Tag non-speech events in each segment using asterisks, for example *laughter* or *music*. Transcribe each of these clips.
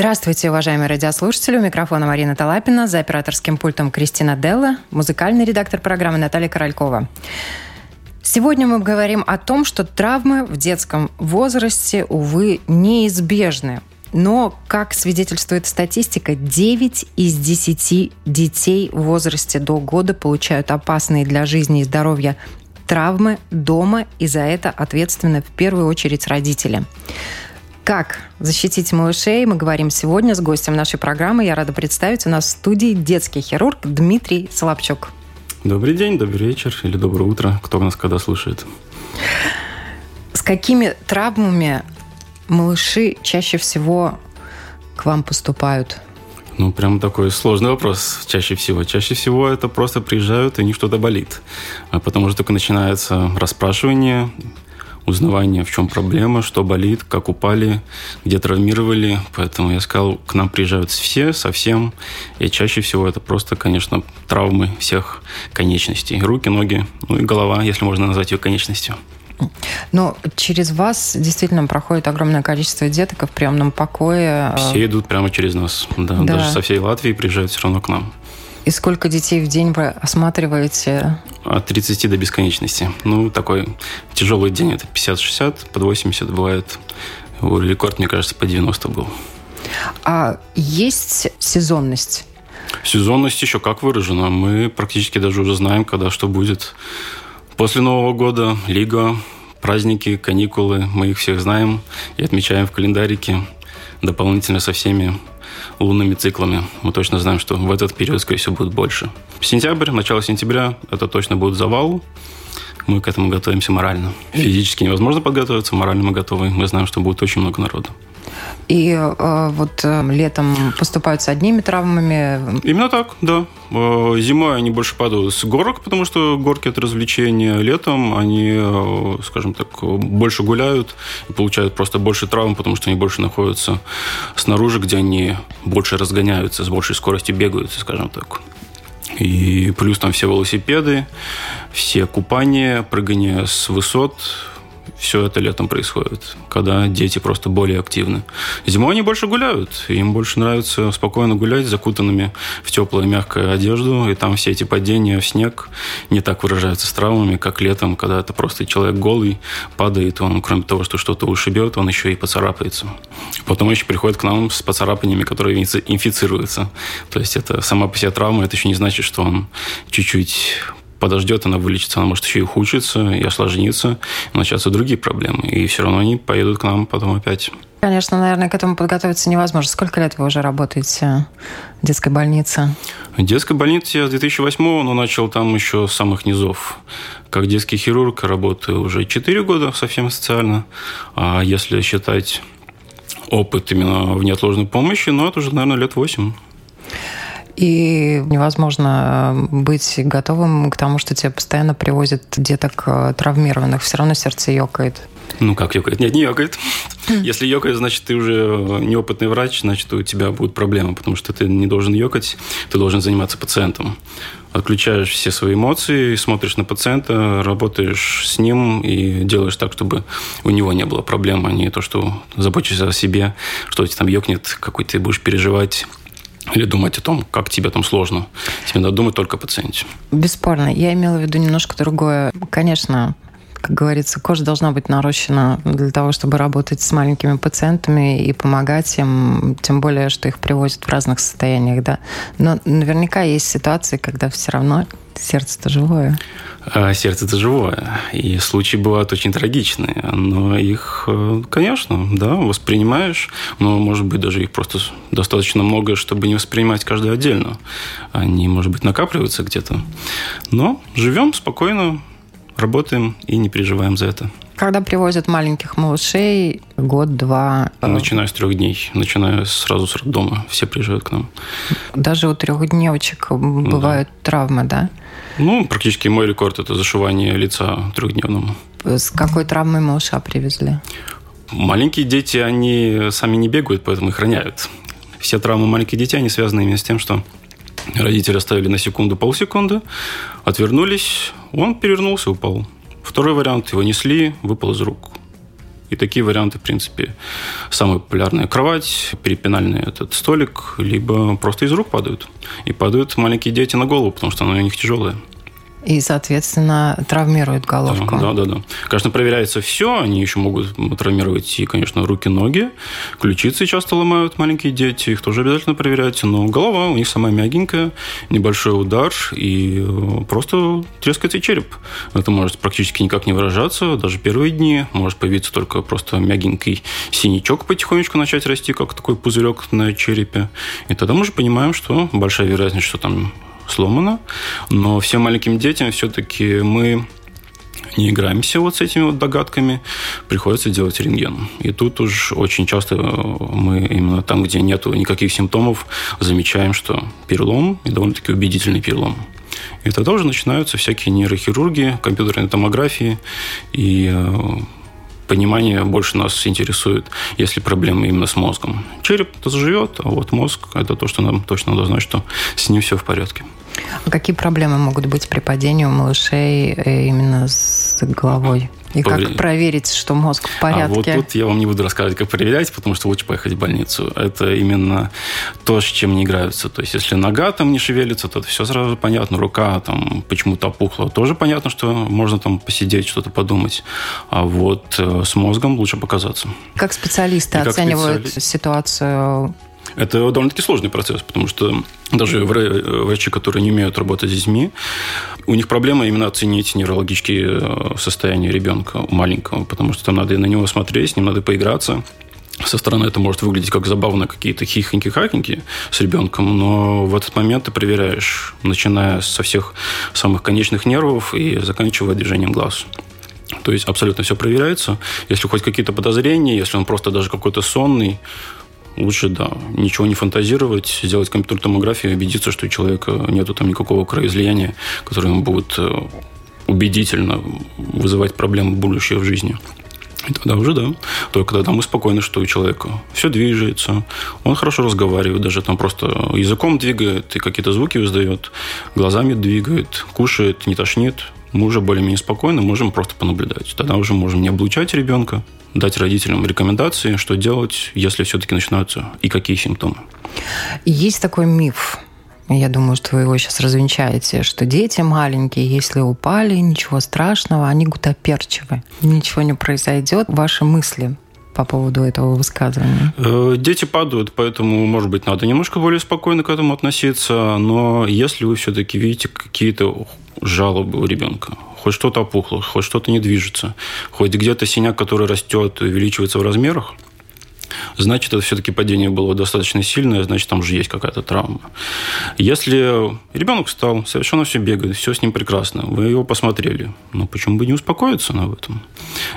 Здравствуйте, уважаемые радиослушатели. У микрофона Марина Талапина, за операторским пультом Кристина Делла, музыкальный редактор программы Наталья Королькова. Сегодня мы говорим о том, что травмы в детском возрасте, увы, неизбежны. Но, как свидетельствует статистика, 9 из 10 детей в возрасте до года получают опасные для жизни и здоровья травмы дома, и за это ответственны в первую очередь родители. Как защитить малышей, мы говорим сегодня с гостем нашей программы. Я рада представить у нас в студии детский хирург Дмитрий Соловчук. Добрый день, добрый вечер или доброе утро, кто нас когда слушает. С какими травмами малыши чаще всего к вам поступают? Ну, прям такой сложный вопрос чаще всего. Чаще всего это просто приезжают, и у них что-то болит. А потому что только начинается расспрашивание, узнавание, в чем проблема, что болит, как упали, где травмировали. Поэтому я сказал, к нам приезжают все, совсем. И чаще всего это просто, конечно, травмы всех конечностей. Руки, ноги, ну и голова, если можно назвать ее конечностью. Но через вас действительно проходит огромное количество деток в приемном покое. Все идут прямо через нас. Да, да. Даже со всей Латвии приезжают все равно к нам. И сколько детей в день вы осматриваете? От 30 до бесконечности. Ну, такой тяжелый день это 50-60, под 80 бывает. Рекорд, мне кажется, по 90 был. А есть сезонность? Сезонность еще как выражена. Мы практически даже уже знаем, когда что будет. После Нового года Лига, праздники, каникулы. Мы их всех знаем и отмечаем в календарике дополнительно со всеми лунными циклами. Мы точно знаем, что в этот период, скорее всего, будет больше. Сентябрь, начало сентября, это точно будет завал. Мы к этому готовимся морально. Физически невозможно подготовиться, морально мы готовы. Мы знаем, что будет очень много народу. И э, вот э, летом поступают с одними травмами? Именно так, да. Э, зимой они больше падают с горок, потому что горки – это развлечение. Летом они, э, скажем так, больше гуляют и получают просто больше травм, потому что они больше находятся снаружи, где они больше разгоняются, с большей скоростью бегают, скажем так. И плюс там все велосипеды, все купания, прыгание с высот, все это летом происходит, когда дети просто более активны. Зимой они больше гуляют, им больше нравится спокойно гулять, закутанными в теплую мягкую одежду, и там все эти падения в снег не так выражаются с травмами, как летом, когда это просто человек голый, падает, он кроме того, что что-то ушибет, он еще и поцарапается. Потом еще приходит к нам с поцарапаниями, которые инфицируются. То есть это сама по себе травма, это еще не значит, что он чуть-чуть подождет, она вылечится, она может еще и ухудшиться, и осложниться, и начаться другие проблемы. И все равно они поедут к нам потом опять. Конечно, наверное, к этому подготовиться невозможно. Сколько лет вы уже работаете в детской больнице? В детской больнице я с 2008 но начал там еще с самых низов. Как детский хирург работаю уже 4 года совсем социально. А если считать опыт именно в неотложной помощи, ну, это уже, наверное, лет 8. И невозможно э, быть готовым к тому, что тебе постоянно привозят деток э, травмированных. Все равно сердце ёкает. Ну, как ёкает? Нет, не ёкает. *clears throat* Если ёкает, значит, ты уже неопытный врач, значит, у тебя будут проблемы, потому что ты не должен ёкать, ты должен заниматься пациентом. Отключаешь все свои эмоции, смотришь на пациента, работаешь с ним и делаешь так, чтобы у него не было проблем, а не то, что заботишься о себе, что тебе там ёкнет, какой ты будешь переживать или думать о том, как тебе там сложно. Тебе надо думать только о пациенте. Бесспорно. Я имела в виду немножко другое. Конечно, как говорится, кожа должна быть нарощена для того, чтобы работать с маленькими пациентами и помогать им, тем более, что их привозят в разных состояниях, да. Но наверняка есть ситуации, когда все равно сердце-то живое. А сердце-то живое. И случаи бывают очень трагичные. Но их, э, конечно, да, воспринимаешь. Но, может быть, даже их просто достаточно много, чтобы не воспринимать каждый отдельно. Они, может быть, накапливаются где-то. Но живем спокойно, работаем и не переживаем за это. Когда привозят маленьких малышей, год-два... Э, начиная с трех дней, начиная сразу с роддома, все приезжают к нам. Даже у трехдневочек бывают да. травмы, да? Ну, практически мой рекорд – это зашивание лица трехдневному. С какой травмой малыша привезли? Маленькие дети, они сами не бегают, поэтому их роняют. Все травмы маленьких детей, они связаны именно с тем, что родители оставили на секунду, полсекунды, отвернулись, он перевернулся, упал. Второй вариант – его несли, выпал из рук. И такие варианты, в принципе, самые популярные. Кровать, перепинальный этот столик, либо просто из рук падают. И падают маленькие дети на голову, потому что она у них тяжелая и, соответственно, травмирует головку. Да, да, да. Конечно, проверяется все. Они еще могут травмировать и, конечно, руки, ноги. Ключицы часто ломают маленькие дети. Их тоже обязательно проверять. Но голова у них самая мягенькая, небольшой удар и э, просто трескается череп. Это может практически никак не выражаться. Даже первые дни может появиться только просто мягенький синячок потихонечку начать расти, как такой пузырек на черепе. И тогда мы уже понимаем, что большая вероятность, что там сломано. Но всем маленьким детям все-таки мы не играемся вот с этими вот догадками, приходится делать рентген. И тут уж очень часто мы именно там, где нет никаких симптомов, замечаем, что перелом, и довольно-таки убедительный перелом. И тогда уже начинаются всякие нейрохирургии, компьютерные томографии, и э, понимание больше нас интересует, если проблемы именно с мозгом. Череп-то заживет, а вот мозг – это то, что нам точно знать, что с ним все в порядке. А какие проблемы могут быть при падении у малышей э, именно с головой? И Повр... как проверить, что мозг в порядке? А вот тут я вам не буду рассказывать, как проверять, потому что лучше поехать в больницу. Это именно то, с чем не играются. То есть, если нога там не шевелится, то все сразу понятно. Рука там почему-то опухла. Тоже понятно, что можно там посидеть, что-то подумать. А вот э, с мозгом лучше показаться. Как специалисты И оценивают специали... ситуацию это довольно-таки сложный процесс, потому что даже врачи, которые не умеют работать с детьми, у них проблема именно оценить неврологические э, состояния ребенка маленького, потому что там надо на него смотреть, с ним надо поиграться. Со стороны это может выглядеть как забавно какие-то хихоньки-хакиньки с ребенком, но в этот момент ты проверяешь, начиная со всех самых конечных нервов и заканчивая движением глаз. То есть абсолютно все проверяется. Если хоть какие-то подозрения, если он просто даже какой-то сонный, лучше, да, ничего не фантазировать, сделать компьютерную томографию и убедиться, что у человека нету там никакого кровоизлияния, которое ему будет э, убедительно вызывать проблемы будущее в жизни. И тогда уже да. Только тогда мы спокойны, что у человека все движется, он хорошо разговаривает, даже там просто языком двигает и какие-то звуки издает, глазами двигает, кушает, не тошнит. Мы уже более-менее спокойно можем просто понаблюдать. Тогда уже можем не облучать ребенка, дать родителям рекомендации, что делать, если все-таки начинаются и какие симптомы. Есть такой миф, я думаю, что вы его сейчас развенчаете, что дети маленькие, если упали, ничего страшного, они гутоперчивы, ничего не произойдет. Ваши мысли по поводу этого высказывания? Э, дети падают, поэтому, может быть, надо немножко более спокойно к этому относиться. Но если вы все-таки видите какие-то жалобы у ребенка, хоть что-то опухло, хоть что-то не движется, хоть где-то синяк, который растет, увеличивается в размерах, значит, это все-таки падение было достаточно сильное, значит, там уже есть какая-то травма. Если ребенок встал, совершенно все бегает, все с ним прекрасно, вы его посмотрели, ну, почему бы не успокоиться на этом?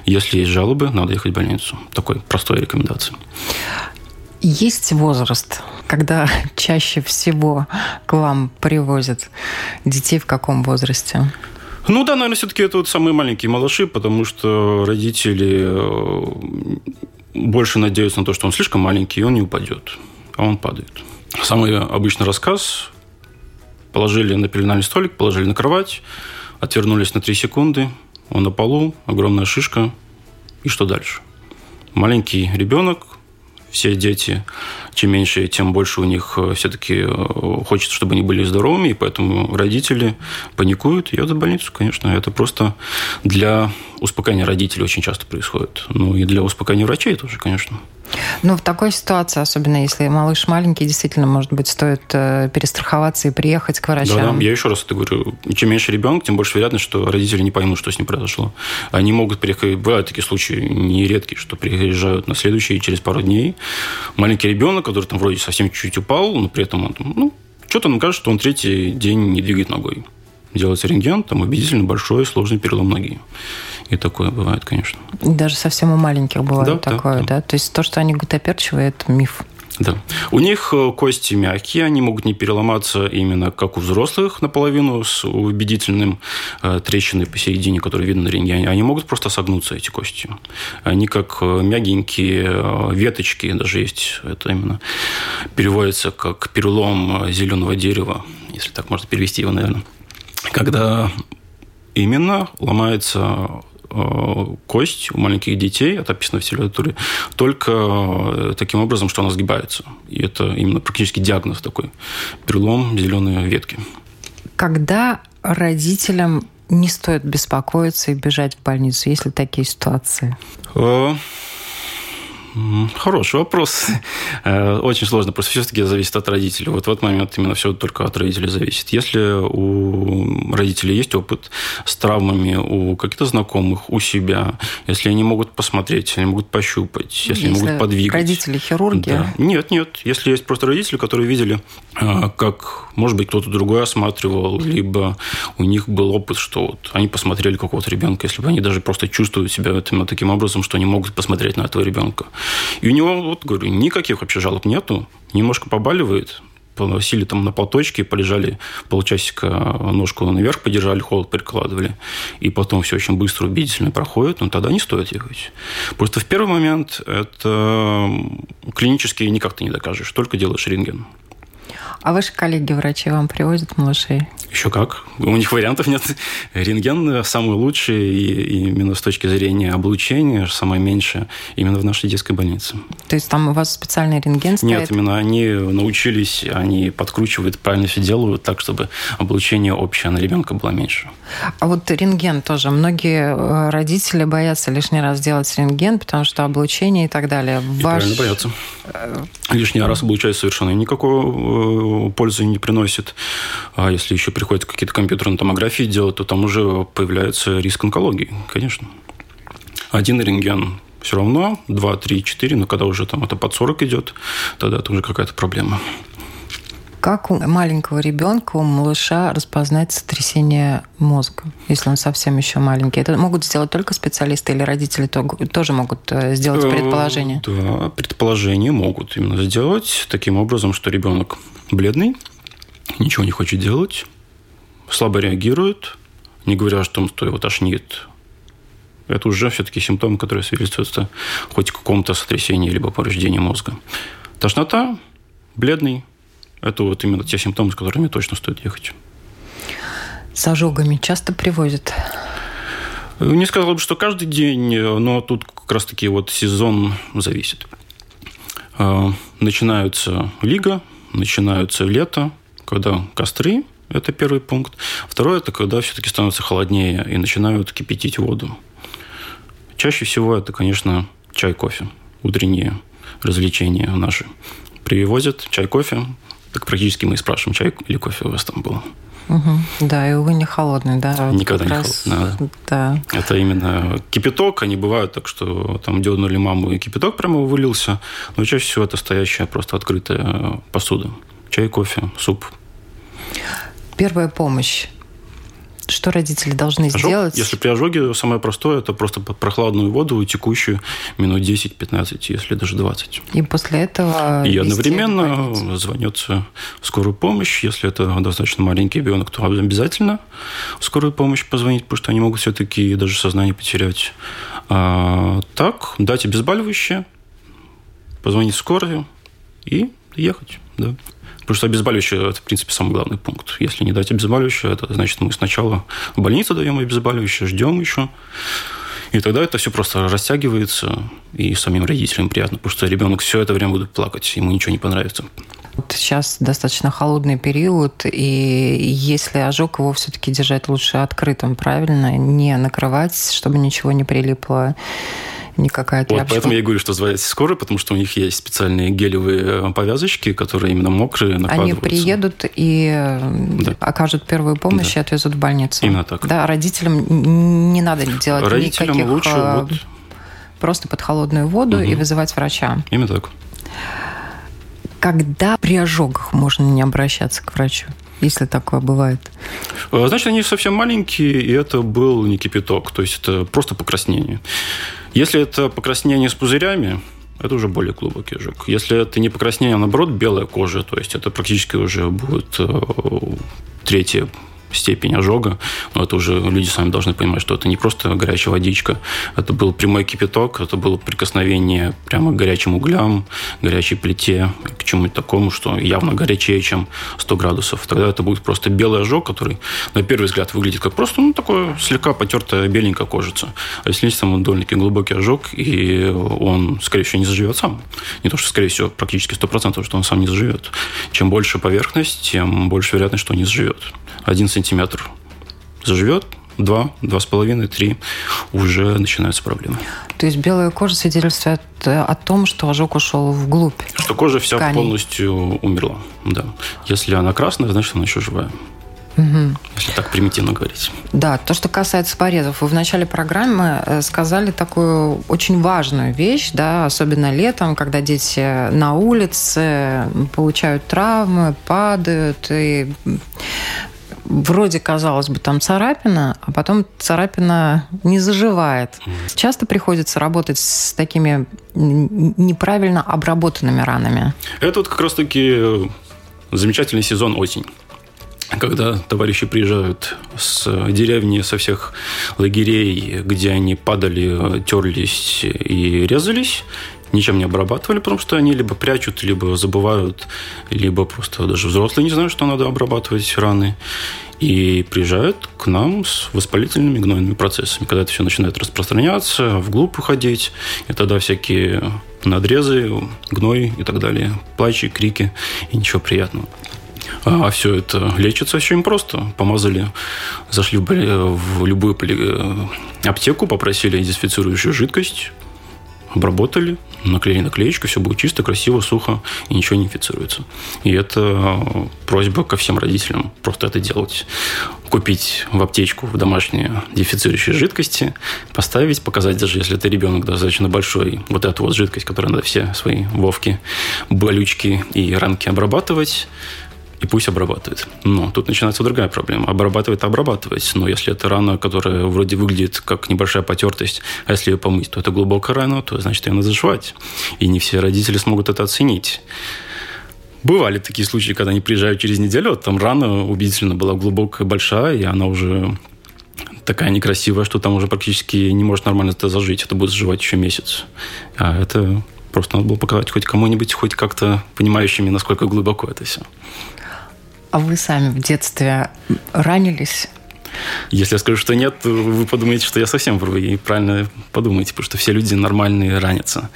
Если есть жалобы, надо ехать в больницу. Такой простой рекомендация. Есть возраст, когда чаще всего к вам привозят детей в каком возрасте? Ну да, наверное, все-таки это вот самые маленькие малыши, потому что родители э, больше надеются на то, что он слишком маленький, и он не упадет, а он падает. Самый обычный рассказ. Положили на пеленальный столик, положили на кровать, отвернулись на 3 секунды, он на полу, огромная шишка, и что дальше? Маленький ребенок, все дети, чем меньше, тем больше у них э, все-таки э, хочется, чтобы они были здоровыми, и поэтому родители паникуют и едут в больницу, конечно. Это просто для успокоения родителей очень часто происходит. Ну и для успокоения врачей тоже, конечно. Ну, в такой ситуации, особенно если малыш маленький, действительно, может быть, стоит э, перестраховаться и приехать к врачам. Да, да, я еще раз это говорю. Чем меньше ребенок, тем больше вероятность, что родители не поймут, что с ним произошло. Они могут приехать, бывают такие случаи нередкие, что приезжают на следующий через пару дней. Маленький ребенок, который там вроде совсем чуть-чуть упал, но при этом он, ну, что-то нам кажется, что он третий день не двигает ногой. Делается рентген, там убедительно большой сложный перелом ноги. И такое бывает, конечно. Даже совсем у маленьких бывает да, такое, да, да? То есть то, что они гутоперчивые, это миф. Да. У них э, кости мягкие, они могут не переломаться именно как у взрослых наполовину с убедительным э, трещиной посередине, который видно на рентгене. Они могут просто согнуться, эти кости. Они как э, мягенькие э, веточки, даже есть это именно переводится как перелом зеленого дерева, если так можно перевести его, наверное. Когда именно ломается кость у маленьких детей, это описано в литературе, только э, таким образом, что она сгибается. И это именно практически диагноз такой. Перелом зеленой ветки. Когда родителям не стоит беспокоиться и бежать в больницу, есть ли такие ситуации? Хороший вопрос. *laughs* Э, очень сложно, просто все-таки зависит от родителей. Вот в этот момент именно все только от родителей зависит. Если у родителей есть опыт с травмами у каких-то знакомых, у себя, если они могут посмотреть, они могут пощупать, если, если они могут подвигать. Родители хирурги? Да. Нет, нет. Если есть просто родители, которые видели, э, как, может быть, кто-то другой осматривал, либо у них был опыт, что вот они посмотрели какого-то ребенка, если бы они даже просто чувствуют себя именно таким образом, что они могут посмотреть на этого ребенка. И у него, вот говорю, никаких вообще жалоб нету. Немножко побаливает, сели там на полточке, полежали полчасика, ножку наверх подержали, холод прикладывали, и потом все очень быстро, убедительно проходит, но тогда не стоит ехать. Просто в первый момент это клинически никак ты не докажешь, только делаешь рентген. А ваши коллеги-врачи вам привозят малышей? Еще как. У них вариантов нет. Рентген самый лучший, и именно с точки зрения облучения, самое меньшее, именно в нашей детской больнице. То есть там у вас специальный рентген стоит? Нет, именно они научились, они подкручивают, правильно все делают так, чтобы облучение общее на ребенка было меньше. А вот рентген тоже. Многие э, родители боятся лишний раз делать рентген, потому что облучение и так далее. И Ваш... правильно боятся. Э, лишний раз облучать совершенно никакой э, пользы не приносит. А если еще приходится какие-то компьютерные томографии делать, то там уже появляется риск онкологии, конечно. Один рентген все равно, 2, 3, 4, но когда уже там это под 40 идет, тогда это уже какая-то проблема. Как у маленького ребенка, у малыша распознать сотрясение мозга, если он совсем еще маленький? Это могут сделать только специалисты или родители тоже могут э, сделать э, предположение? Да, предположение могут именно сделать таким образом, что ребенок бледный, ничего не хочет делать, слабо реагирует, не говоря о том, что его тошнит. Это уже все-таки симптомы, которые свидетельствуют хоть каком-то сотрясении либо повреждении мозга. Тошнота, бледный, это вот именно те симптомы, с которыми точно стоит ехать. С ожогами часто привозят? Не сказал бы, что каждый день, но тут как раз-таки вот сезон зависит. А, начинается лига, начинаются лето, когда костры, это первый пункт. Второе, это когда все-таки становится холоднее и начинают кипятить воду. Чаще всего это, конечно, чай, кофе, утренние развлечения наши. Привозят чай, кофе, так практически мы спрашиваем, чай или кофе у вас там было. Угу. Да, и увы, не холодный, да. Никогда не раз... холодный, да. да. Это именно кипяток, они бывают так, что там дернули маму, и кипяток прямо вылился, но чаще всего это стоящая просто открытая посуда. Чай, кофе, суп. Первая помощь что родители должны Ожог, сделать? Если при ожоге самое простое, это просто под прохладную воду, текущую минут 10-15, если даже 20. И после этого... И одновременно звонится в скорую помощь. Если это достаточно маленький ребенок, то обязательно в скорую помощь позвонить, потому что они могут все-таки даже сознание потерять. А, так, дать обезболивающее, позвонить в скорую и ехать. Да. Потому что обезболивающее – это, в принципе, самый главный пункт. Если не дать обезболивающее, это значит, мы сначала в больнице даем обезболивающее, ждем еще. И тогда это все просто растягивается, и самим родителям приятно, потому что ребенок все это время будет плакать, ему ничего не понравится. Сейчас достаточно холодный период, и если ожог, его все-таки держать лучше открытым, правильно? Не накрывать, чтобы ничего не прилипло никакая тряпочка. Вот поэтому я говорю, что звать скорую, потому что у них есть специальные гелевые э, повязочки, которые именно мокрые, Они приедут и да. окажут первую помощь да. и отвезут в больницу. Именно так. Да, родителям не надо делать родителям никаких... лучше э, вот... Просто под холодную воду угу. и вызывать врача. Именно так. Когда при ожогах можно не обращаться к врачу? Если такое бывает? Э, значит, они совсем маленькие, и это был не кипяток, то есть это просто покраснение. Если это покраснение с пузырями, это уже более глубокий ожог. Если это не покраснение, а наоборот белая кожа, то есть это практически уже будет э, третье степень ожога, но это уже люди сами должны понимать, что это не просто горячая водичка, это был прямой кипяток, это было прикосновение прямо к горячим углям, горячей плите, к чему-то такому, что явно горячее, чем 100 градусов. Тогда это будет просто белый ожог, который на первый взгляд выглядит как просто ну, такое слегка потертая беленькая кожица. А если есть там довольно-таки глубокий ожог, и он, скорее всего, не заживет сам. Не то, что, скорее всего, практически 100%, что он сам не заживет. Чем больше поверхность, тем больше вероятность, что он не заживет. Один сантиметр заживет, два, два с половиной, три, уже начинаются проблемы. То есть белая кожа свидетельствует э, о том, что ожог ушел вглубь. Что кожа вся тканей. полностью умерла, да. Если она красная, значит, она еще живая. Угу. Если так примитивно говорить. Да, то, что касается порезов. Вы в начале программы э, сказали такую очень важную вещь, да, особенно летом, когда дети на улице получают травмы, падают, и вроде, казалось бы, там царапина, а потом царапина не заживает. Часто приходится работать с такими неправильно обработанными ранами. Это вот как раз-таки замечательный сезон осень когда товарищи приезжают с деревни, со всех лагерей, где они падали, терлись и резались, ничем не обрабатывали, потому что они либо прячут, либо забывают, либо просто даже взрослые не знают, что надо обрабатывать раны. И приезжают к нам с воспалительными гнойными процессами. Когда это все начинает распространяться, вглубь уходить, и тогда всякие надрезы, гной и так далее, плачи, крики, и ничего приятного. А все это лечится очень просто. Помазали, зашли в, в любую аптеку, попросили дезинфицирующую жидкость, обработали, наклеили наклеечку, все будет чисто, красиво, сухо и ничего не инфицируется. И это просьба ко всем родителям просто это делать. Купить в аптечку в домашние дефицирующие жидкости, поставить, показать, даже если это ребенок достаточно большой, вот эту вот жидкость, которая надо все свои вовки, болючки и ранки обрабатывать, и пусть обрабатывает. Но тут начинается другая проблема. Обрабатывает, обрабатывать. Но если это рана, которая вроде выглядит как небольшая потертость, а если ее помыть, то это глубокая рана, то значит ее надо зашивать. И не все родители смогут это оценить. Бывали такие случаи, когда они приезжают через неделю, там рана убедительно была глубокая, большая, и она уже такая некрасивая, что там уже практически не может нормально это зажить. Это будет заживать еще месяц. А это просто надо было показать хоть кому-нибудь, хоть как-то понимающими, насколько глубоко это все. А вы сами в детстве ранились? Если я скажу, что нет, вы подумаете, что я совсем вру. И правильно подумаете, потому что все люди нормальные ранятся.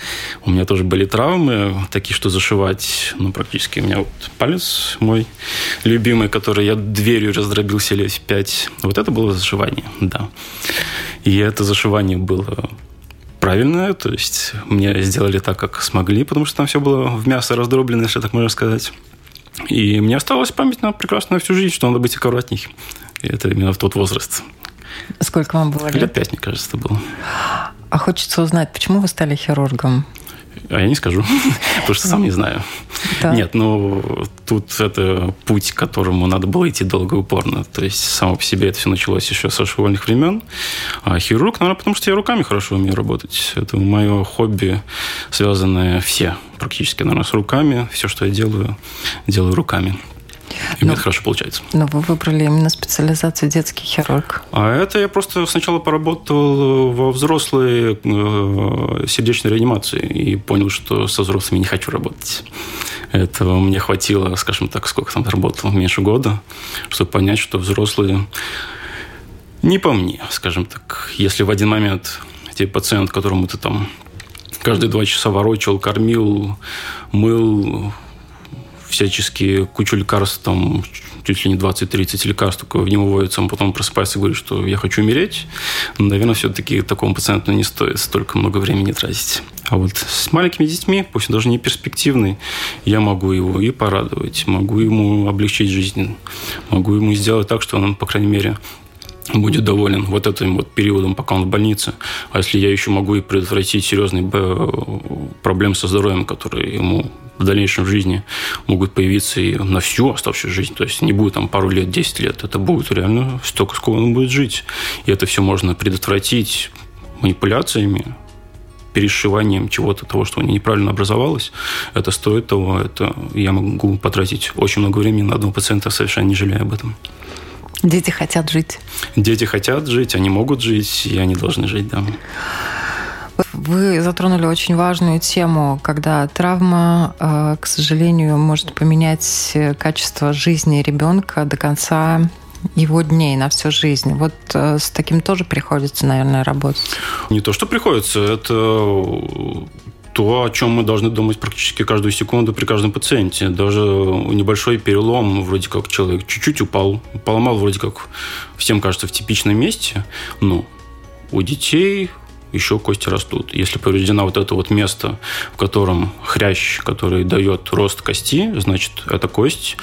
У меня тоже были травмы, такие, что зашивать, ну, практически. У меня вот палец мой любимый, который я дверью раздробил себе в пять. Вот это было зашивание, да. И это зашивание было правильное, то есть мне сделали так, как смогли, потому что там все было в мясо раздроблено, если так можно сказать. И мне осталась память на прекрасную всю жизнь, что надо быть аккуратней. И это именно в тот возраст. Сколько вам было лет? Лет пять, мне кажется, это было. А хочется узнать, почему вы стали хирургом? А я не скажу, *laughs* потому что сам не знаю. Да. Нет, ну, тут это путь, к которому надо было идти долго и упорно. То есть, само по себе это все началось еще со школьных времен. А хирург, наверное, потому что я руками хорошо умею работать. Это мое хобби, связанное все практически, наверное, с руками. Все, что я делаю, делаю руками. И но, мне это хорошо получается. Но вы выбрали именно специализацию детский хирург. А это я просто сначала поработал во взрослой э, сердечной реанимации и понял, что со взрослыми не хочу работать. Этого мне хватило, скажем так, сколько там работал, меньше года, чтобы понять, что взрослые не по мне, скажем так. Если в один момент тебе пациент, которому ты там каждые два часа ворочал, кормил, мыл, всяческие кучу лекарств, там чуть ли не 20-30 лекарств только в него вводится, он потом просыпается и говорит, что я хочу умереть, наверное, все-таки такому пациенту не стоит столько много времени тратить. А вот с маленькими детьми, пусть он даже не перспективный, я могу его и порадовать, могу ему облегчить жизнь, могу ему сделать так, что он, по крайней мере, будет доволен вот этим вот периодом, пока он в больнице. А если я еще могу и предотвратить серьезные проблемы со здоровьем, которые ему в дальнейшем жизни могут появиться и на всю оставшуюся жизнь. То есть не будет там пару лет, 10 лет. Это будет реально столько, сколько он будет жить. И это все можно предотвратить манипуляциями, перешиванием чего-то того, что у него неправильно образовалось, это стоит того. Это я могу потратить очень много времени на одного пациента, совершенно не жалея об этом. Дети хотят жить. Дети хотят жить, они могут жить, и они должны жить, да. Вы затронули очень важную тему, когда травма, э, к сожалению, может поменять качество жизни ребенка до конца его дней на всю жизнь. Вот э, с таким тоже приходится, наверное, работать. Не то, что приходится, это то, о чем мы должны думать практически каждую секунду при каждом пациенте. Даже небольшой перелом, вроде как человек чуть-чуть упал, поломал вроде как, всем кажется, в типичном месте, но у детей еще кости растут. Если повреждено вот это вот место, в котором хрящ, который дает рост кости, значит, эта кость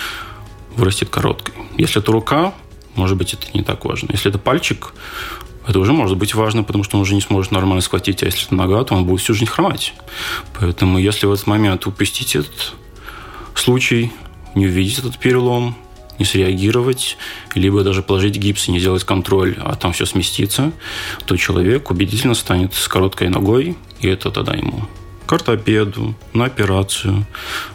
вырастет короткой. Если это рука, может быть, это не так важно. Если это пальчик, это уже может быть важно, потому что он уже не сможет нормально схватить, а если это нога, то он будет всю жизнь хромать. Поэтому если в этот момент упустить этот случай, не увидеть этот перелом, не среагировать, либо даже положить гипс и не сделать контроль, а там все сместится, то человек убедительно станет с короткой ногой, и это тогда ему к ортопеду, на операцию,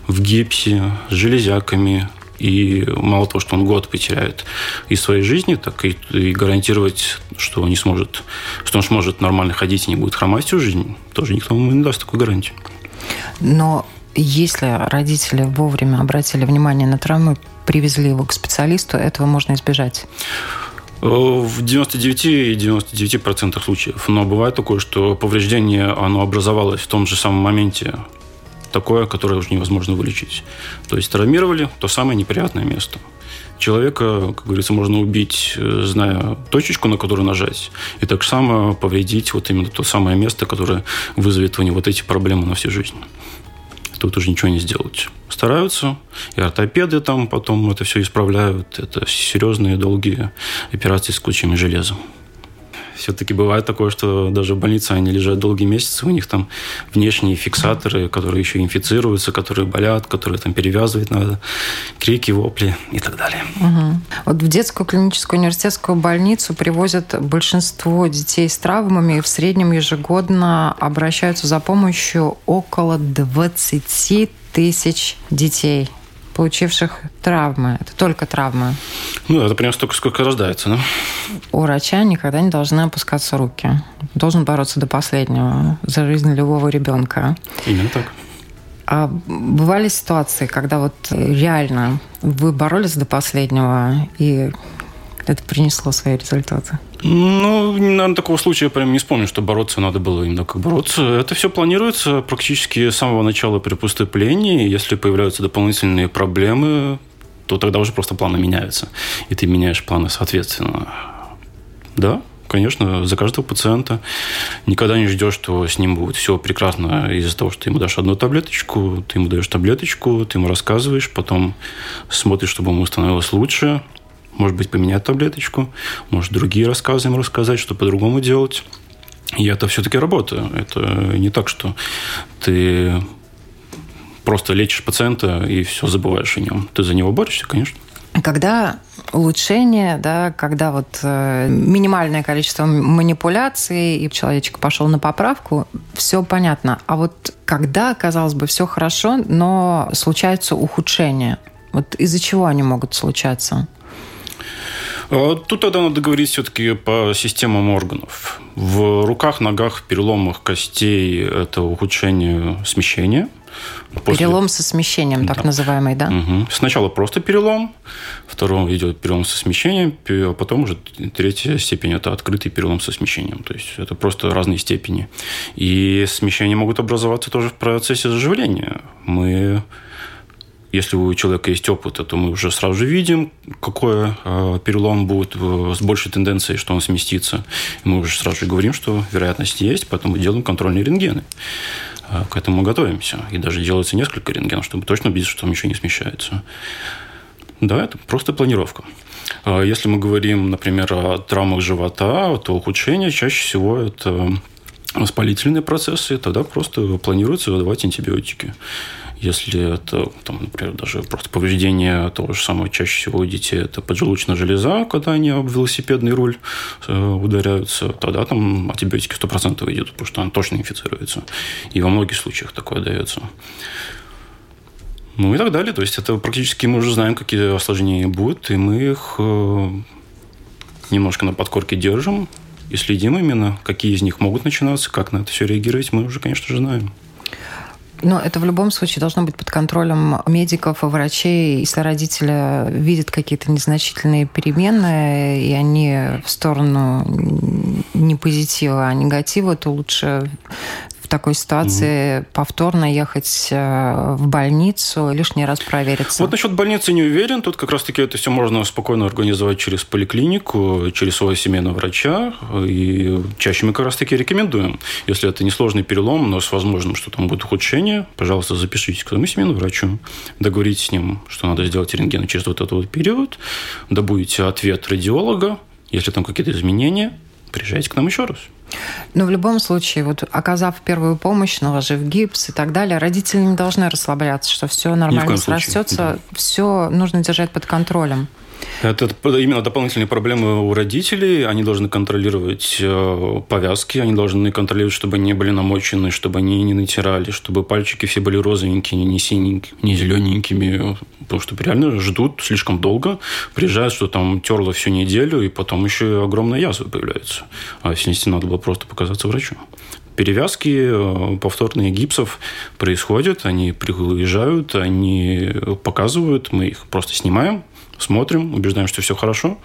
в гипсе, с железяками, и мало того, что он год потеряет из своей жизни, так и, и гарантировать, что он не сможет, что он сможет нормально ходить и не будет хромать всю жизнь, тоже никто ему не даст такую гарантию. Но если родители вовремя обратили внимание на травму, привезли его к специалисту, этого можно избежать? В 99,99% случаев. Но бывает такое, что повреждение оно образовалось в том же самом моменте, такое, которое уже невозможно вылечить. То есть травмировали то самое неприятное место. Человека, как говорится, можно убить, э, зная точечку, на которую нажать, и так само повредить вот именно то самое место, которое вызовет у него вот эти проблемы на всю жизнь. Тут уже ничего не сделать. Стараются, и ортопеды там потом это все исправляют. Это серьезные, долгие операции с кучами железа все-таки бывает такое, что даже в больнице они лежат долгие месяцы, у них там внешние фиксаторы, которые еще инфицируются, которые болят, которые там перевязывать надо, крики, вопли и так далее. Угу. Вот в детскую клиническую университетскую больницу привозят большинство детей с травмами, и в среднем ежегодно обращаются за помощью около 20 тысяч детей получивших травмы. Это только травмы. Ну, это прям столько, сколько рождается, да? У врача никогда не должны опускаться руки. Должен бороться до последнего за жизнь любого ребенка. Именно так. А бывали ситуации, когда вот реально вы боролись до последнего, и это принесло свои результаты? Ну, наверное, такого случая я прям не вспомню, что бороться надо было именно как бороться. Это все планируется практически с самого начала при поступлении. Если появляются дополнительные проблемы, то тогда уже просто планы меняются. И ты меняешь планы соответственно. Да, конечно, за каждого пациента. Никогда не ждешь, что с ним будет все прекрасно из-за того, что ты ему дашь одну таблеточку, ты ему даешь таблеточку, ты ему рассказываешь, потом смотришь, чтобы ему становилось лучше, может быть, поменять таблеточку, может, другие рассказы им рассказать, что по-другому делать. И это все-таки работа. Это не так, что ты просто лечишь пациента и все забываешь о нем. Ты за него борешься, конечно. Когда улучшение, да, когда вот э, минимальное количество манипуляций, и человечек пошел на поправку, все понятно. А вот когда, казалось бы, все хорошо, но случается ухудшение, вот из-за чего они могут случаться? А тут тогда надо говорить все-таки по системам органов. В руках, ногах, переломах костей это ухудшение смещения. После... Перелом со смещением, так да. называемый, да? Угу. Сначала просто перелом, второй идет перелом со смещением, а потом уже третья степень – это открытый перелом со смещением. То есть это просто разные степени. И смещения могут образоваться тоже в процессе заживления. Мы если у человека есть опыт, то мы уже сразу же видим, какой э, перелом будет э, с большей тенденцией, что он сместится. Мы уже сразу же говорим, что вероятность есть, поэтому делаем контрольные рентгены. Э, к этому мы готовимся. И даже делается несколько рентгенов, чтобы точно убедиться, что там ничего не смещается. Да, это просто планировка. Если мы говорим, например, о травмах живота, то ухудшение чаще всего это воспалительные процессы, тогда просто планируется выдавать антибиотики. Если это, там, например, даже просто повреждение того же самого, чаще всего у детей это поджелудочная железа, когда они об велосипедный руль э, ударяются, тогда там антибиотики 100% идут, потому что она точно инфицируется. И во многих случаях такое дается. Ну и так далее. То есть это практически мы уже знаем, какие осложнения будут, и мы их э, немножко на подкорке держим и следим именно, какие из них могут начинаться, как на это все реагировать, мы уже, конечно же, знаем. Но это в любом случае должно быть под контролем медиков и врачей. Если родители видят какие-то незначительные перемены, и они в сторону не позитива, а негатива, то лучше такой ситуации угу. повторно ехать э, в больницу, лишний раз провериться? Вот насчет больницы не уверен. Тут как раз-таки это все можно спокойно организовать через поликлинику, через своего семейного врача. И чаще мы как раз-таки рекомендуем. Если это несложный перелом, но с возможным, что там будет ухудшение, пожалуйста, запишитесь к своему семейному врачу, договоритесь с ним, что надо сделать рентген через вот этот вот период, добудете ответ радиолога, если там какие-то изменения, приезжайте к нам еще раз. Но в любом случае, вот оказав первую помощь, наложив гипс и так далее, родители не должны расслабляться, что все нормально срастется, да. все нужно держать под контролем. Это именно дополнительные проблемы у родителей. Они должны контролировать э, повязки, они должны контролировать, чтобы они не были намочены, чтобы они не натирали, чтобы пальчики все были розовенькие, не синенькие, не зелененькими. Потому что реально ждут слишком долго. Приезжают, что там терло всю неделю, и потом еще огромная язва появляется. А если надо было просто показаться врачу перевязки э, повторные гипсов происходят, они приезжают, они показывают, мы их просто снимаем, смотрим, убеждаем, что все хорошо.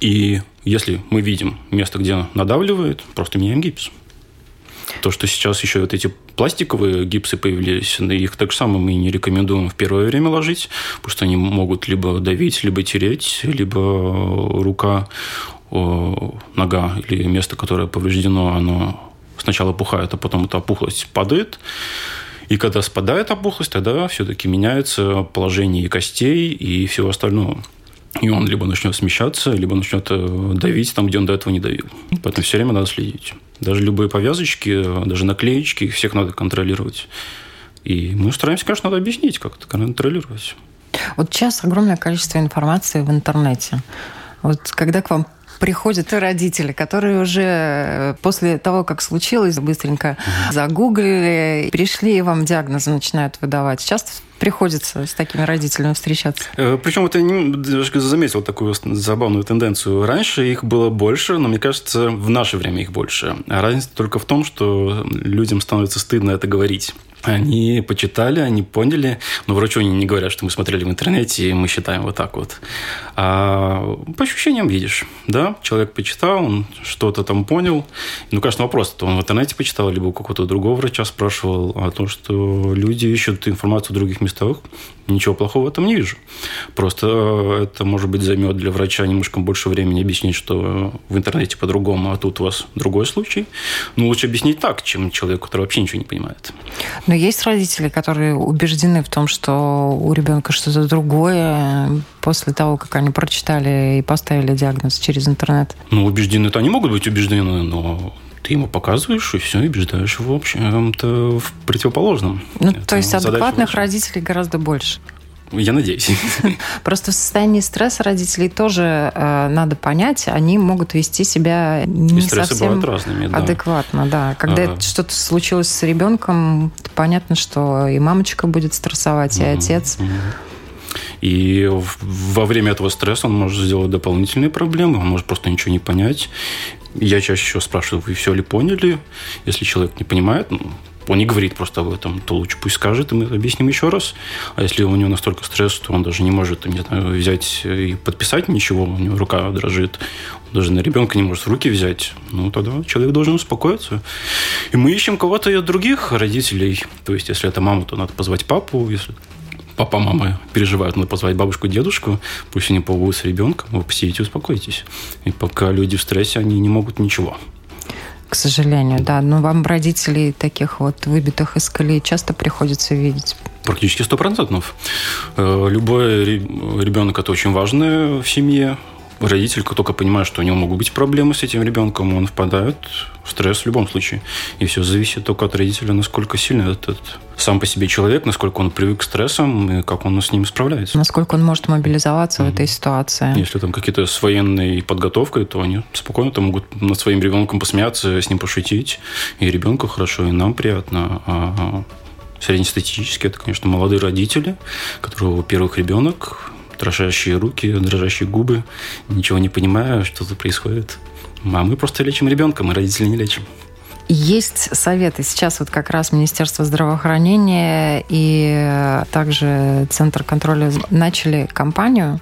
И если мы видим место, где надавливает, просто меняем гипс. То, что сейчас еще вот эти пластиковые гипсы появились, их так же самое мы не рекомендуем в первое время ложить, потому что они могут либо давить, либо тереть, либо рука, нога или место, которое повреждено, оно сначала пухает, а потом эта опухлость падает. И когда спадает опухлость, тогда все-таки меняется положение и костей, и всего остального. И он либо начнет смещаться, либо начнет э, давить там, где он до этого не давил. Поэтому все время надо следить. Даже любые повязочки, даже наклеечки, их всех надо контролировать. И мы стараемся, конечно, надо объяснить, как это контролировать. Вот сейчас огромное количество информации в интернете. Вот когда к вам приходят родители, которые уже э, после того, как случилось, быстренько загуглили, пришли и вам диагнозы начинают выдавать. Часто приходится с такими родителями встречаться. Э, Причем это немножко заметил такую забавную тенденцию. Раньше их было больше, но мне кажется, в наше время их больше. А разница только в том, что людям становится стыдно это говорить. Они почитали, они поняли, но врачу они не говорят, что мы смотрели в интернете, и мы считаем вот так вот. А по ощущениям видишь, да, человек почитал, он что-то там понял. Ну, конечно, вопрос, то он в интернете почитал, либо у какого-то другого врача спрашивал, а то, что люди ищут информацию в других местах, ничего плохого в этом не вижу. Просто это, может быть, займет для врача немножко больше времени объяснить, что в интернете по-другому, а тут у вас другой случай. Но лучше объяснить так, чем человеку, который вообще ничего не понимает. Но есть родители, которые убеждены в том, что у ребенка что-то другое после того, как они прочитали и поставили диагноз через интернет. Ну, убеждены-то они могут быть убеждены, но ты ему показываешь, и все, и убеждаешь его, в общем-то, в противоположном. Ну, Это то есть адекватных родителей гораздо больше. Я надеюсь. *laughs* Просто в состоянии стресса родителей тоже э, надо понять, они могут вести себя не совсем разными, да. адекватно. Да. Когда ага. что-то случилось с ребенком, понятно, что и мамочка будет стрессовать, и отец. И во время этого стресса он может сделать дополнительные проблемы, он может просто ничего не понять. Я чаще всего спрашиваю, вы все ли поняли? Если человек не понимает, ну, он не говорит просто об этом, то лучше пусть скажет, и мы объясним еще раз. А если у него настолько стресс, то он даже не может не знаю, взять и подписать ничего, у него рука дрожит, он даже на ребенка не может в руки взять, ну тогда человек должен успокоиться. И мы ищем кого-то из других родителей. То есть, если это мама, то надо позвать папу, если папа, мама переживают, надо позвать бабушку, дедушку, пусть они побудут с ребенком, вы посидите, успокойтесь. И пока люди в стрессе, они не могут ничего. К сожалению, да. Но вам родителей таких вот выбитых из колеи часто приходится видеть? Практически сто процентов. Э, любой ребенок – это очень важное в семье, родитель, только понимает, что у него могут быть проблемы с этим ребенком, он впадает в стресс в любом случае. И все зависит только от родителя, насколько сильно этот сам по себе человек, насколько он привык к стрессам и как он с ними справляется. Насколько он может мобилизоваться mm-hmm. в этой ситуации. Если там какие-то с военной подготовкой, то они спокойно там могут над своим ребенком посмеяться, с ним пошутить. И ребенку хорошо, и нам приятно. А среднестатистически это, конечно, молодые родители, которого первых ребенок, дрожащие руки, дрожащие губы, ничего не понимая, что тут происходит. А мы просто лечим ребенка, мы родители не лечим. Есть советы. Сейчас вот как раз Министерство здравоохранения и также Центр контроля начали кампанию,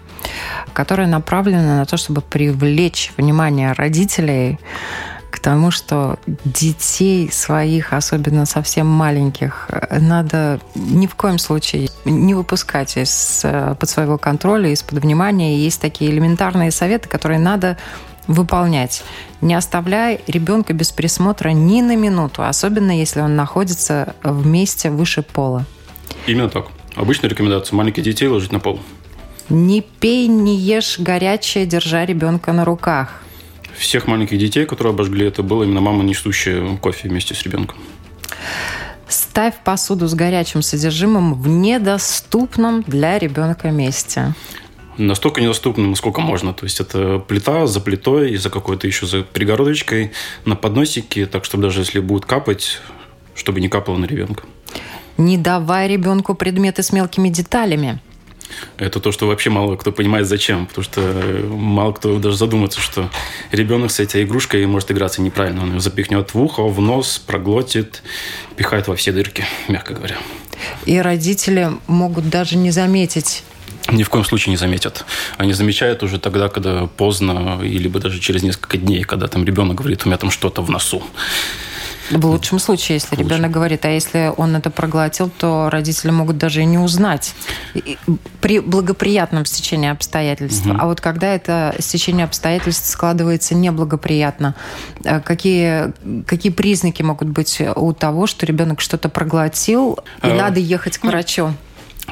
которая направлена на то, чтобы привлечь внимание родителей к тому, что детей своих, особенно совсем маленьких, надо ни в коем случае не выпускать из, под своего контроля, из-под внимания. Есть такие элементарные советы, которые надо выполнять. Не оставляй ребенка без присмотра ни на минуту, особенно если он находится в месте выше пола. Именно так. Обычная рекомендация маленьких детей ложить на пол. Не пей, не ешь горячее, держа ребенка на руках всех маленьких детей, которые обожгли, это было именно мама, несущая кофе вместе с ребенком. Ставь посуду с горячим содержимым в недоступном для ребенка месте настолько недоступным, насколько можно. То есть это плита за плитой и за какой-то еще за перегородочкой на подносике, так чтобы даже если будет капать, чтобы не капало на ребенка. Не давай ребенку предметы с мелкими деталями. Это то, что вообще мало кто понимает зачем. Потому что мало кто даже задумается, что ребенок с этой игрушкой может играться неправильно. Он ее запихнет в ухо, в нос, проглотит, пихает во все дырки, мягко говоря. И родители могут даже не заметить ни в коем случае не заметят. Они замечают уже тогда, когда поздно, или даже через несколько дней, когда там ребенок говорит, у меня там что-то в носу. В лучшем случае, если Лучше. ребенок говорит, а если он это проглотил, то родители могут даже и не узнать при благоприятном стечении обстоятельств. Угу. А вот когда это стечение обстоятельств складывается неблагоприятно, э, какие, какие признаки могут быть у того, что ребенок что-то проглотил и а... надо ехать к врачу?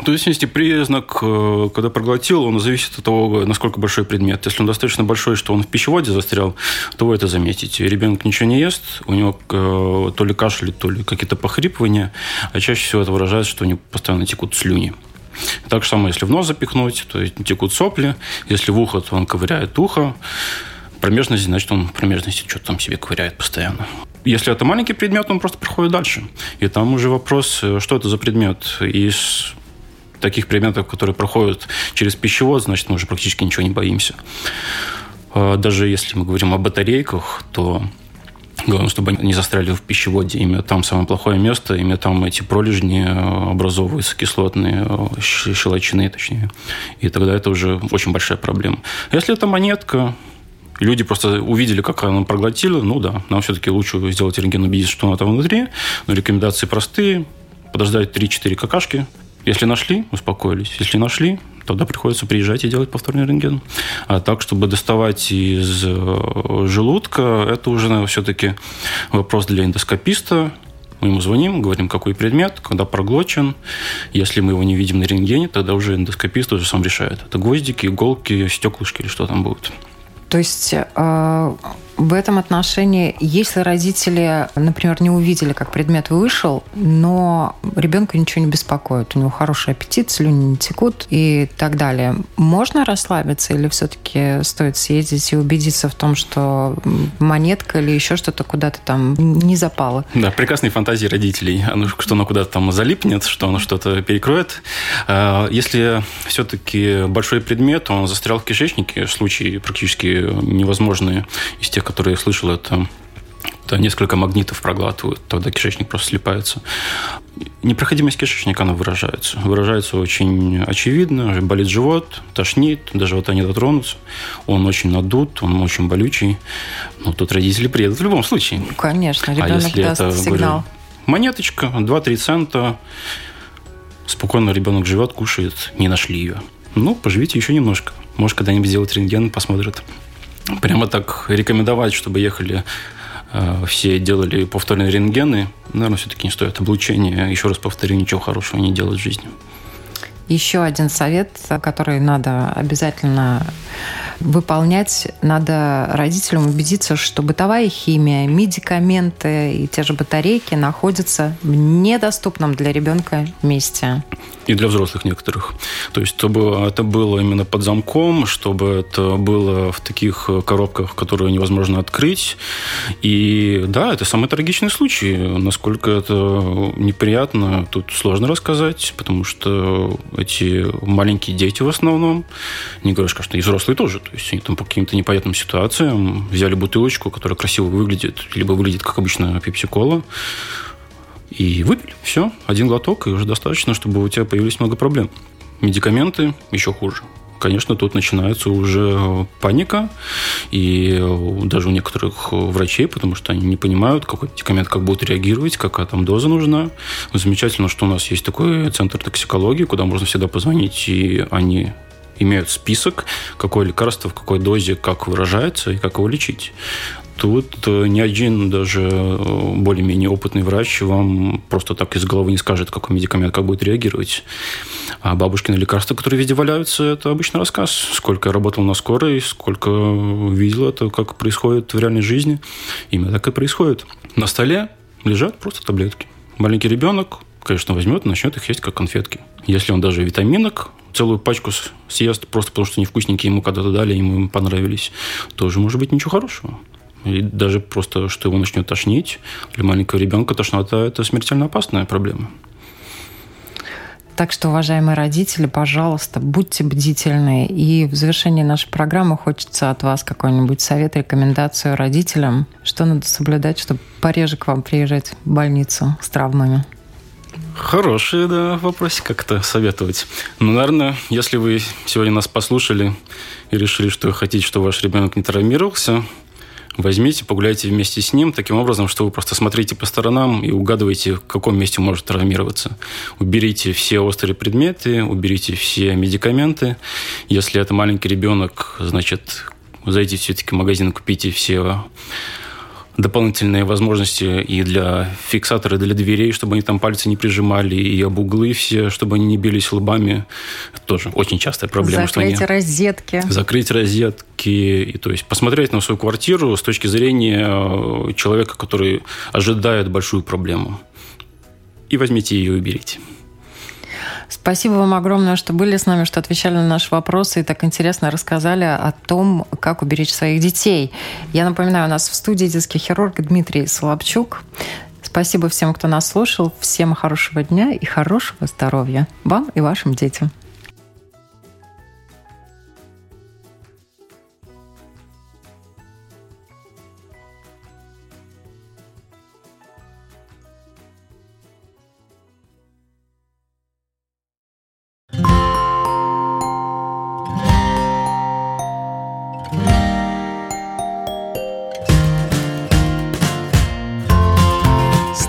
То есть, признак, э, когда проглотил, он зависит от того, насколько большой предмет. Если он достаточно большой, что он в пищеводе застрял, то вы это заметите. Ребенок ничего не ест, у него э, то ли кашель, то ли какие-то похрипывания, а чаще всего это выражается, что у него постоянно текут слюни. Так же самое, если в нос запихнуть, то текут сопли. Если в ухо, то он ковыряет ухо. Промежность, значит, он промежности что-то там себе ковыряет постоянно. Если это маленький предмет, он просто проходит дальше. И там уже вопрос, э, что это за предмет. И таких предметов, которые проходят через пищевод, значит, мы уже практически ничего не боимся. А, даже если мы говорим о батарейках, то Главное, чтобы они не застряли в пищеводе. Именно там самое плохое место, именно там эти пролежни э, образовываются, кислотные, э, щелочные точнее. И тогда это уже очень большая проблема. Если это монетка, люди просто увидели, как она проглотила, ну да, нам все-таки лучше сделать рентген, убедиться, что она там внутри. Но рекомендации простые. Подождать 3-4 какашки, если нашли, успокоились. Если нашли, тогда приходится приезжать и делать повторный рентген. А так, чтобы доставать из э, желудка, это уже все-таки вопрос для эндоскописта. Мы ему звоним, говорим, какой предмет, когда проглочен. Если мы его не видим на рентгене, тогда уже эндоскопист уже сам решает. Это гвоздики, иголки, стеклышки или что там будет. То есть э, в этом отношении, если родители, например, не увидели, как предмет вышел, но ребенка ничего не беспокоит, у него хороший аппетит, слюни не текут и так далее, можно расслабиться или все-таки стоит съездить и убедиться в том, что монетка или еще что-то куда-то там не запало? Да, прекрасные фантазии родителей, что оно куда-то там залипнет, что оно что-то перекроет. А, если все-таки большой предмет, он застрял в кишечнике, случаи практически невозможные из тех, которые я слышал, это это несколько магнитов проглатывают, тогда кишечник просто слипается. Непроходимость кишечника, она выражается. Выражается очень очевидно. Болит живот, тошнит, до живота не дотронуться. Он очень надут, он очень болючий. Ну, тут родители приедут в любом случае. Конечно, ребенок а если даст это, сигнал. Говорю, монеточка, 2-3 цента, спокойно ребенок живет, кушает, не нашли ее. Ну, поживите еще немножко. Может, когда-нибудь сделать рентген, посмотрят прямо так рекомендовать, чтобы ехали э, все делали повторные рентгены, наверное, все-таки не стоит облучения. Еще раз повторю, ничего хорошего не делать в жизни. Еще один совет, который надо обязательно выполнять, надо родителям убедиться, что бытовая химия, медикаменты и те же батарейки находятся в недоступном для ребенка месте. И для взрослых некоторых. То есть, чтобы это было именно под замком, чтобы это было в таких коробках, которые невозможно открыть. И да, это самый трагичный случай. Насколько это неприятно, тут сложно рассказать, потому что эти маленькие дети в основном, не говоришь, конечно, и взрослые тоже, то есть они там по каким-то непонятным ситуациям взяли бутылочку, которая красиво выглядит, либо выглядит как обычно пепси-кола, и выпили. Все, один глоток, и уже достаточно, чтобы у тебя появились много проблем. Медикаменты еще хуже. Конечно, тут начинается уже паника, и даже у некоторых врачей, потому что они не понимают, какой медикамент как будет реагировать, какая там доза нужна. Замечательно, что у нас есть такой центр токсикологии, куда можно всегда позвонить, и они имеют список, какое лекарство в какой дозе, как выражается и как его лечить. Тут э, ни один даже э, более-менее опытный врач вам просто так из головы не скажет, какой медикамент как будет реагировать. А бабушкины лекарства, которые везде валяются, это обычный рассказ. Сколько я работал на скорой, сколько видел это, как происходит в реальной жизни. Именно так и происходит. На столе лежат просто таблетки. Маленький ребенок, конечно, возьмет и начнет их есть как конфетки. Если он даже витаминок целую пачку съест просто потому, что невкусненькие ему когда-то дали, ему понравились, тоже может быть ничего хорошего. И даже просто, что его начнет тошнить, для маленького ребенка тошнота – это смертельно опасная проблема. Так что, уважаемые родители, пожалуйста, будьте бдительны. И в завершении нашей программы хочется от вас какой-нибудь совет, рекомендацию родителям, что надо соблюдать, чтобы пореже к вам приезжать в больницу с травмами. Хороший, да, вопрос, как это советовать. Ну, наверное, если вы сегодня нас послушали и решили, что хотите, чтобы ваш ребенок не травмировался, возьмите, погуляйте вместе с ним, таким образом, что вы просто смотрите по сторонам и угадываете, в каком месте может травмироваться. Уберите все острые предметы, уберите все медикаменты. Если это маленький ребенок, значит, зайдите все-таки в магазин, купите все дополнительные возможности и для фиксатора, и для дверей, чтобы они там пальцы не прижимали, и об углы все, чтобы они не бились лбами. Это тоже очень частая проблема. Закрыть что они... розетки. Закрыть розетки. И, то есть посмотреть на свою квартиру с точки зрения э, человека, который ожидает большую проблему. И возьмите ее и уберите. Спасибо вам огромное, что были с нами, что отвечали на наши вопросы и так интересно рассказали о том, как уберечь своих детей. Я напоминаю, у нас в студии детский хирург Дмитрий Соловчук. Спасибо всем, кто нас слушал. Всем хорошего дня и хорошего здоровья вам и вашим детям.